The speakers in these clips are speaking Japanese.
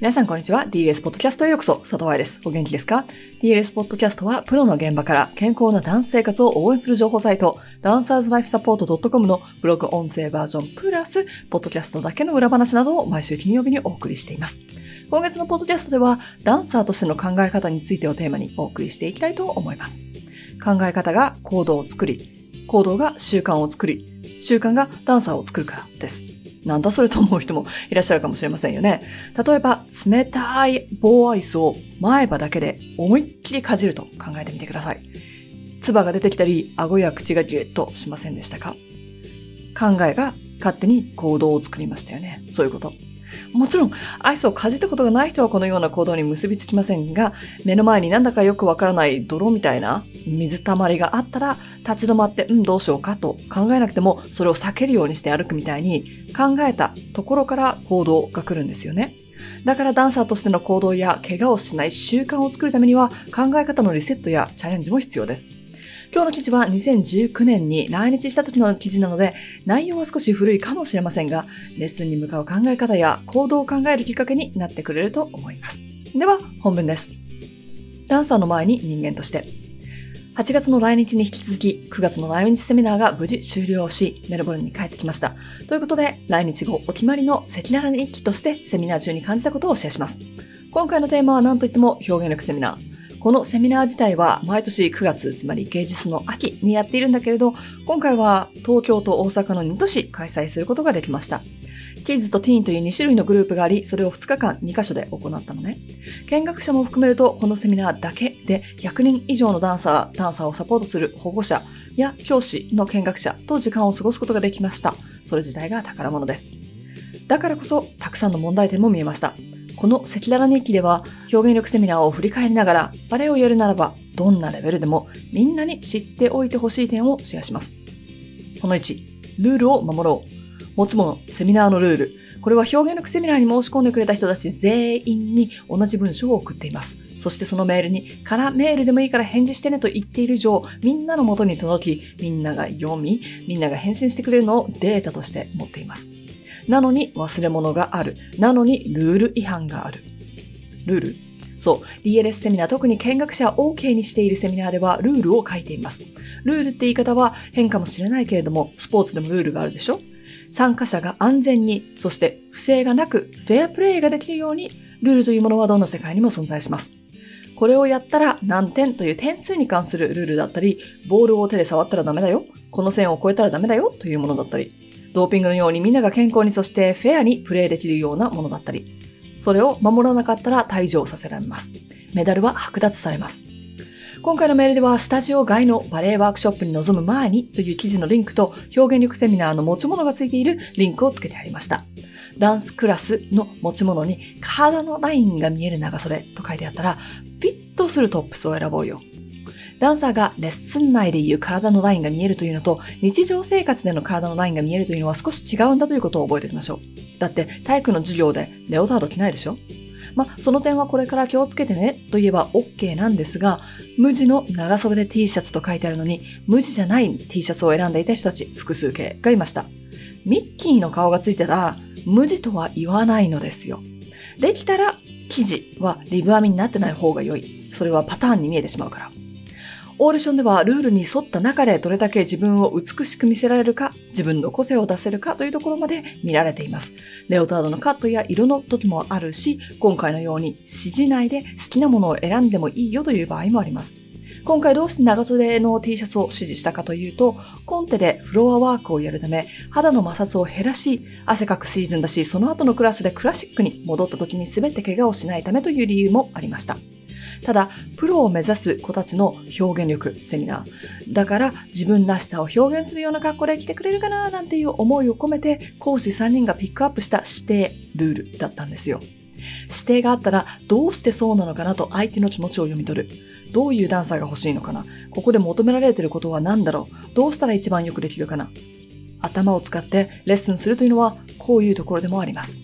皆さんこんにちは。DLS ポッドキャストへようこそ。佐藤愛です。お元気ですか ?DLS ポッドキャストは、プロの現場から健康なダンス生活を応援する情報サイト、ダンサーズライフサポート .com のブログ音声バージョンプラス、ポッドキャストだけの裏話などを毎週金曜日にお送りしています。今月のポッドキャストでは、ダンサーとしての考え方についてをテーマにお送りしていきたいと思います。考え方が行動を作り、行動が習慣を作り、習慣がダンサーを作るからです。なんだそれと思う人もいらっしゃるかもしれませんよね。例えば、冷たい棒アイスを前歯だけで思いっきりかじると考えてみてください。唾が出てきたり、顎や口がギュッとしませんでしたか？考えが勝手に行動を作りましたよね。そういうこと。もちろん、アイスをかじったことがない人はこのような行動に結びつきませんが、目の前になんだかよくわからない泥みたいな水たまりがあったら、立ち止まって、うん、どうしようかと考えなくても、それを避けるようにして歩くみたいに、考えたところから行動が来るんですよね。だからダンサーとしての行動や怪我をしない習慣を作るためには考え方のリセットやチャレンジも必要です。今日の記事は2019年に来日した時の記事なので、内容は少し古いかもしれませんが、レッスンに向かう考え方や行動を考えるきっかけになってくれると思います。では、本文です。ダンサーの前に人間として。8月の来日に引き続き、9月の来日セミナーが無事終了し、メルボルンに帰ってきました。ということで、来日後お決まりの赤裸々日記としてセミナー中に感じたことをシェアします。今回のテーマは何といっても表現力セミナー。このセミナー自体は毎年9月、つまり芸術の秋にやっているんだけれど、今回は東京と大阪の2都市開催することができました。キッズとティーンという2種類のグループがあり、それを2日間2カ所で行ったのね。見学者も含めると、このセミナーだけで100人以上のダンサー、ダンサーをサポートする保護者や教師の見学者と時間を過ごすことができました。それ自体が宝物です。だからこそ、たくさんの問題点も見えました。この赤裸々日記では表現力セミナーを振り返りながらバレエをやるならばどんなレベルでもみんなに知っておいてほしい点をシェアします。その1、ルールを守ろう。持つもの、セミナーのルール。これは表現力セミナーに申し込んでくれた人たち全員に同じ文章を送っています。そしてそのメールに、からメールでもいいから返事してねと言っている以上、みんなの元に届き、みんなが読み、みんなが返信してくれるのをデータとして持っています。なのに忘れ物がある。なのにルール違反がある。ルール？そう。DLS セミナー、特に見学者 OK にしているセミナーではルールを書いています。ルールって言い方は変かもしれないけれども、スポーツでもルールがあるでしょ？参加者が安全に、そして不正がなく、フェアプレイができるように、ルールというものはどんな世界にも存在します。これをやったら何点という点数に関するルールだったり、ボールを手で触ったらダメだよ、この線を越えたらダメだよというものだったり、ドーピングのようにみんなが健康にそしてフェアにプレイできるようなものだったり、それを守らなかったら退場させられます。メダルは剥奪されます。今回のメールでは、スタジオ外のバレエワークショップに臨む前にという記事のリンクと表現力セミナーの持ち物がついているリンクをつけてありました。ダンスクラスの持ち物に体のラインが見える長袖と書いてあったら、フィットするトップスを選ぼうよ。ダンサーがレッスン内で言う体のラインが見えるというのと、日常生活での体のラインが見えるというのは少し違うんだということを覚えておきましょう。だって体育の授業でレオタード着ないでしょ？まあ、その点はこれから気をつけてねと言えば OK なんですが、無地の長袖で T シャツと書いてあるのに、無地じゃない T シャツを選んでいた人たち複数形がいました。ミッキーの顔がついてたら、無地とは言わないのですよ。できたら、生地はリブ編みになってない方が良い。それはパターンに見えてしまうから。オーディションではルールに沿った中でどれだけ自分を美しく見せられるか、自分の個性を出せるかというところまで見られています。レオタードのカットや色の時もあるし、今回のように指示内で好きなものを選んでもいいよという場合もあります。今回どうして長袖の T シャツを指示したかというと、コンテでフロアワークをやるため、肌の摩擦を減らし、汗かくシーズンだし、その後のクラスでクラシックに戻った時に全て怪我をしないためという理由もありました。ただ、プロを目指す子たちの表現力セミナー。だから自分らしさを表現するような格好で来てくれるかななんていう思いを込めて講師3人がピックアップした指定ルールだったんですよ。指定があったらどうしてそうなのかなと相手の気持ちを読み取る。どういうダンサーが欲しいのかなここで求められてることは何だろうどうしたら一番よくできるかな頭を使ってレッスンするというのはこういうところでもあります。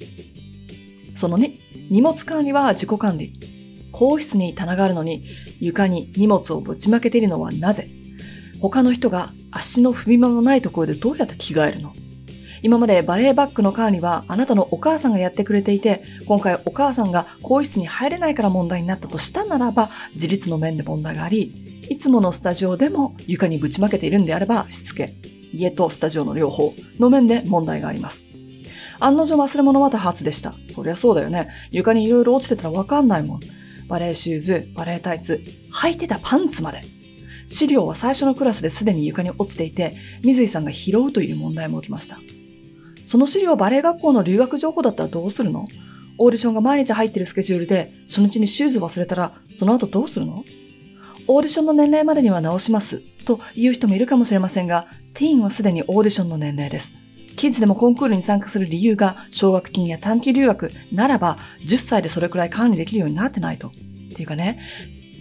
その2、荷物管理は自己管理。更衣室に棚があるのに床に荷物をぶちまけているのはなぜ？他の人が足の踏み間もないところでどうやって着替えるの？今までバレエバッグの管理はあなたのお母さんがやってくれていて、今回お母さんが更衣室に入れないから問題になったとしたならば、自立の面で問題があり、いつものスタジオでも床にぶちまけているんであれば、しつけ、家とスタジオの両方の面で問題があります。案の定忘れ物は多発でした。そりゃそうだよね。床に色々落ちてたらわかんないもん。バレーシューズ、バレータイツ、履いてたパンツまで。資料は最初のクラスですでに床に落ちていて、水井さんが拾うという問題も起きました。その資料バレエ学校の留学情報だったらどうするの？オーディションが毎日入ってるスケジュールで、初日にシューズ忘れたら、その後どうするの？オーディションの年齢までには直します、という人もいるかもしれませんが、ティーンはすでにオーディションの年齢です。キッズでもコンクールに参加する理由が奨学金や短期留学ならば10歳でそれくらい管理できるようになってないと。っていうかね、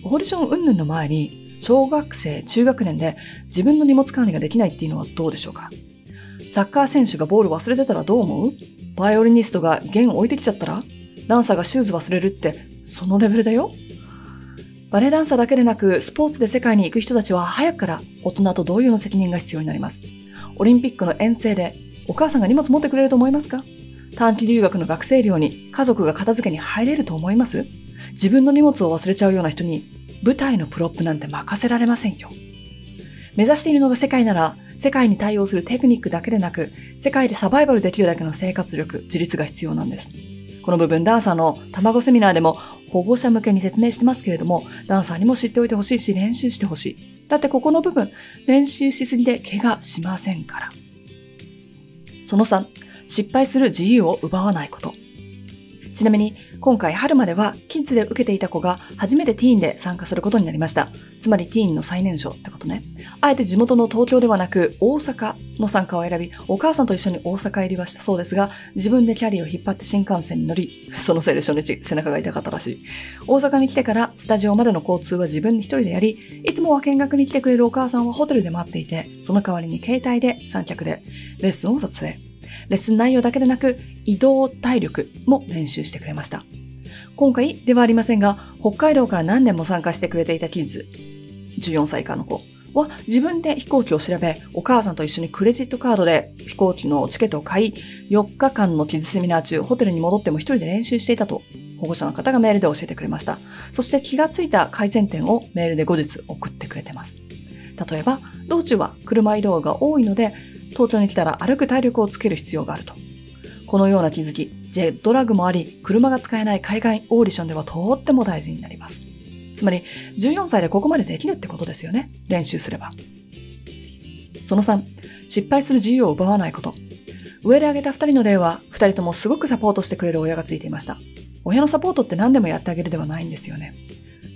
オーディション云々の前に小学生、中学年で自分の荷物管理ができないっていうのはどうでしょうか？サッカー選手がボール忘れてたらどう思う？バイオリニストが弦置いてきちゃったら？ダンサーがシューズ忘れるってそのレベルだよ？バレエダンサーだけでなくスポーツで世界に行く人たちは早くから大人と同様の責任が必要になります。オリンピックの遠征でお母さんが荷物持ってくれると思いますか？短期留学の学生寮に家族が片付けに入れると思います？自分の荷物を忘れちゃうような人に舞台のプロップなんて任せられませんよ。目指しているのが世界なら、世界に対応するテクニックだけでなく、世界でサバイバルできるだけの生活力、自立が必要なんです。この部分、ダンサーの卵セミナーでも保護者向けに説明してますけれども、ダンサーにも知っておいてほしいし、練習してほしい。だってここの部分、練習しすぎで怪我しませんから。その3、失敗する自由を奪わないこと。ちなみに、今回春まではキッズで受けていた子が初めてティーンで参加することになりました。つまりティーンの最年少ってことね。あえて地元の東京ではなく大阪の参加を選び、お母さんと一緒に大阪入りはしたそうですが、自分でキャリーを引っ張って新幹線に乗り、そのせいで初日背中が痛かったらしい。大阪に来てからスタジオまでの交通は自分一人でやり、いつもは見学に来てくれるお母さんはホテルで待っていて、その代わりに携帯で三脚でレッスンを撮影。レッスン内容だけでなく移動体力も練習してくれました。今回ではありませんが、北海道から何年も参加してくれていたキッズ、14歳以下の子は自分で飛行機を調べ、お母さんと一緒にクレジットカードで飛行機のチケットを買い、4日間のキッズセミナー中、ホテルに戻っても一人で練習していたと、保護者の方がメールで教えてくれました。そして気がついた改善点をメールで後日送ってくれてます。例えば、道中は車移動が多いので、東京に来たら歩く体力をつける必要があると。このような気づき、ジェットラグもあり、車が使えない海外オーディションではとっても大事になります。つまり、14歳でここまでできるってことですよね。練習すれば。その3、失敗する自由を奪わないこと。上で挙げた2人の例は、2人ともすごくサポートしてくれる親がついていました。親のサポートって何でもやってあげるではないんですよね。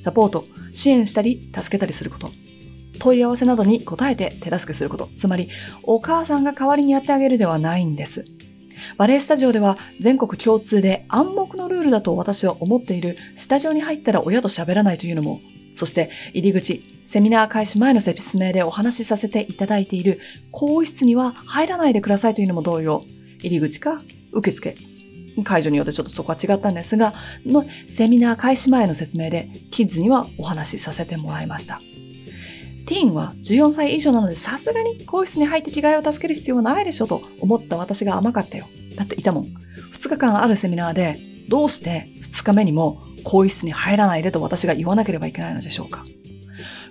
サポート、支援したり、助けたりすること。問い合わせなどに答えて手助けすること。つまり、お母さんが代わりにやってあげるではないんです。バレエスタジオでは全国共通で暗黙のルールだと私は思っているスタジオに入ったら親と喋らないというのも、そして入り口、セミナー開始前の説明でお話しさせていただいている更衣室には入らないでくださいというのも同様、入り口か受付、会場によってちょっとそこは違ったんですが、のセミナー開始前の説明でキッズにはお話しさせてもらいました。ティーンは14歳以上なのでさすがに更衣室に入って着替えを助ける必要はないでしょと思った私が甘かったよ。だっていたもん。2日間あるセミナーでどうして2日目にも更衣室に入らないでと私が言わなければいけないのでしょうか。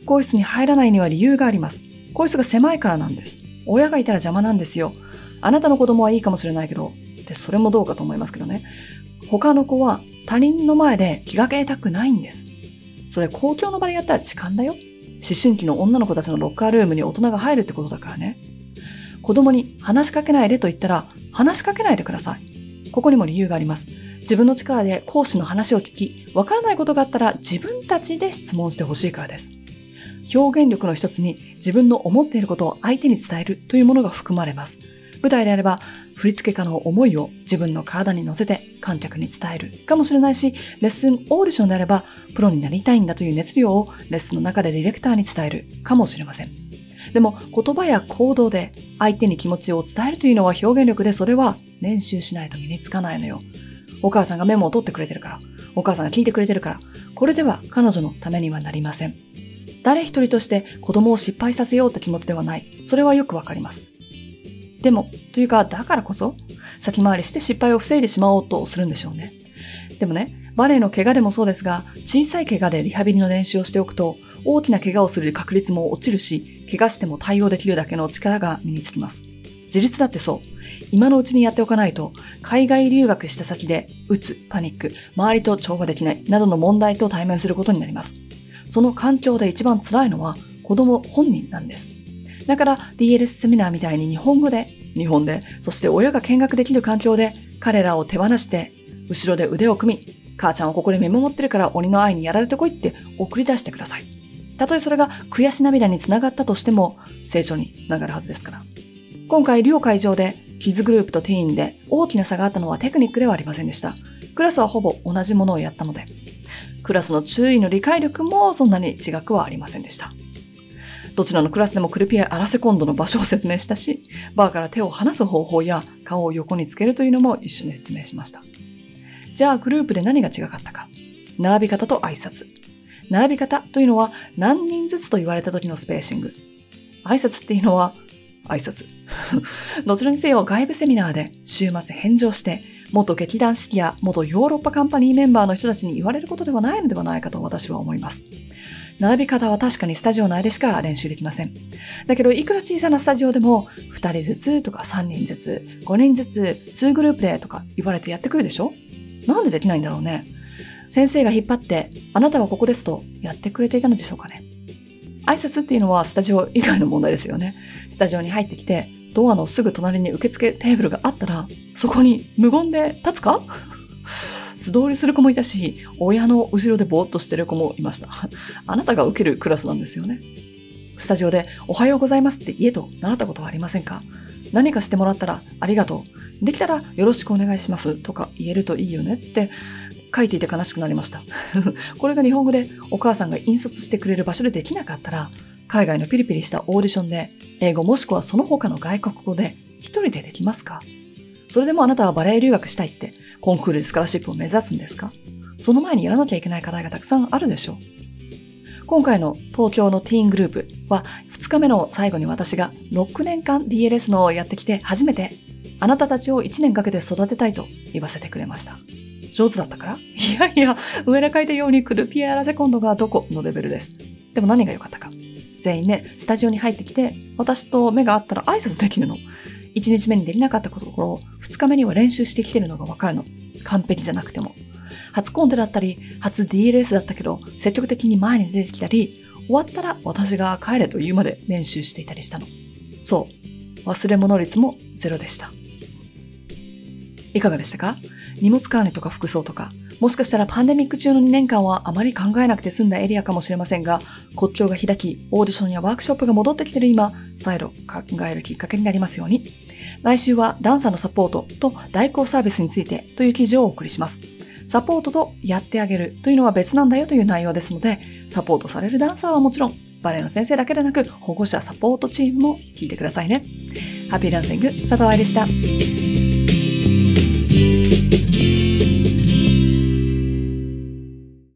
更衣室に入らないには理由があります。更衣室が狭いからなんです。親がいたら邪魔なんですよ。あなたの子供はいいかもしれないけど、で、それもどうかと思いますけどね。他の子は他人の前で気がけたくないんです。それ公共の場でやったら痴漢だよ。思春期の女の子たちのロッカールームに大人が入るってことだからね。子供に話しかけないでと言ったら、話しかけないでください。ここにも理由があります。自分の力で講師の話を聞き、わからないことがあったら自分たちで質問してほしいからです。表現力の一つに自分の思っていることを相手に伝えるというものが含まれます。舞台であれば、振付家の思いを自分の体に乗せて観客に伝えるかもしれないし、レッスンオーディションであれば、プロになりたいんだという熱量をレッスンの中でディレクターに伝えるかもしれません。でも、言葉や行動で相手に気持ちを伝えるというのは表現力でそれは練習しないと身につかないのよ。お母さんがメモを取ってくれてるから、お母さんが聞いてくれてるから、これでは彼女のためにはなりません。誰一人として子供を失敗させようって気持ちではない。それはよくわかります。でも、というか、だからこそ、先回りして失敗を防いでしまおうとするんでしょうね。でもね、バレエの怪我でもそうですが、小さい怪我でリハビリの練習をしておくと、大きな怪我をする確率も落ちるし、怪我しても対応できるだけの力が身につきます。自立だってそう。今のうちにやっておかないと、海外留学した先で、うつ、パニック、周りと調和できない、などの問題と対面することになります。その環境で一番辛いのは、子供本人なんです。だから DLS セミナーみたいに日本語で、日本で、そして親が見学できる環境で、彼らを手放して、後ろで腕を組み、母ちゃんはここで見守ってるから鬼の愛にやられてこいって送り出してください。たとえそれが悔し涙につながったとしても、成長につながるはずですから。今回、両会場で、キッズグループとティーンで大きな差があったのはテクニックではありませんでした。クラスはほぼ同じものをやったので、クラスの注意の理解力もそんなに違くはありませんでした。どちらのクラスでもクルピエ・アラセコンドの場所を説明したし、バーから手を離す方法や顔を横につけるというのも一緒に説明しました。じゃあグループで何が違かったか。並び方と挨拶。並び方というのは何人ずつと言われた時のスペーシング。挨拶っていうのは挨拶。どちらにせよ外部セミナーで週末返上して、元劇団四季や元ヨーロッパカンパニーメンバーの人たちに言われることではないのではないかと私は思います。並び方は確かにスタジオ内でしか練習できません。だけど、いくら小さなスタジオでも、2人ずつとか3人ずつ、5人ずつ、2グループでとか言われてやってくるでしょ？なんでできないんだろうね。先生が引っ張って、あなたはここですとやってくれていたのでしょうかね。挨拶っていうのはスタジオ以外の問題ですよね。スタジオに入ってきて、ドアのすぐ隣に受付テーブルがあったら、そこに無言で立つか？素通りする子もいたし、親の後ろでぼーっとしてる子もいました。あなたが受けるクラスなんですよね。スタジオでおはようございますって言えと習ったことはありませんか？何かしてもらったらありがとう。できたらよろしくお願いしますとか言えるといいよねって書いていて悲しくなりました。これが日本語でお母さんが引率してくれる場所でできなかったら、海外のピリピリしたオーディションで、英語もしくはその他の外国語で一人でできますか？それでもあなたはバレエ留学したいって、コンクールでスカラシップを目指すんですか？その前にやらなきゃいけない課題がたくさんあるでしょう。今回の東京のティーングループは2日目の最後に私が6年間 DLS のをやってきて初めてあなたたちを1年かけて育てたいと言わせてくれました。上手だったから？いやいや、上で書いたようにクルピエラセコンドがどこ？のレベルです。でも何が良かったか。全員ね、スタジオに入ってきて、私と目が合ったら挨拶できるの。1日目にできなかったところを2日目には練習してきてるのがわかるの。完璧じゃなくても。初コンテだったり、初 DLS だったけど、積極的に前に出てきたり、終わったら私が帰れと言うまで練習していたりしたの。そう。忘れ物率もゼロでした。いかがでしたか？荷物管理とか服装とか、もしかしたらパンデミック中の2年間はあまり考えなくて済んだエリアかもしれませんが、国境が開き、オーディションやワークショップが戻ってきてる今、再度考えるきっかけになりますように。来週はダンサーのサポートと代行サービスについてという記事をお送りします。サポートとやってあげるというのは別なんだよという内容ですので、サポートされるダンサーはもちろん、バレエの先生だけでなく保護者サポートチームも聞いてくださいね。ハッピーダンシング、佐藤愛でした。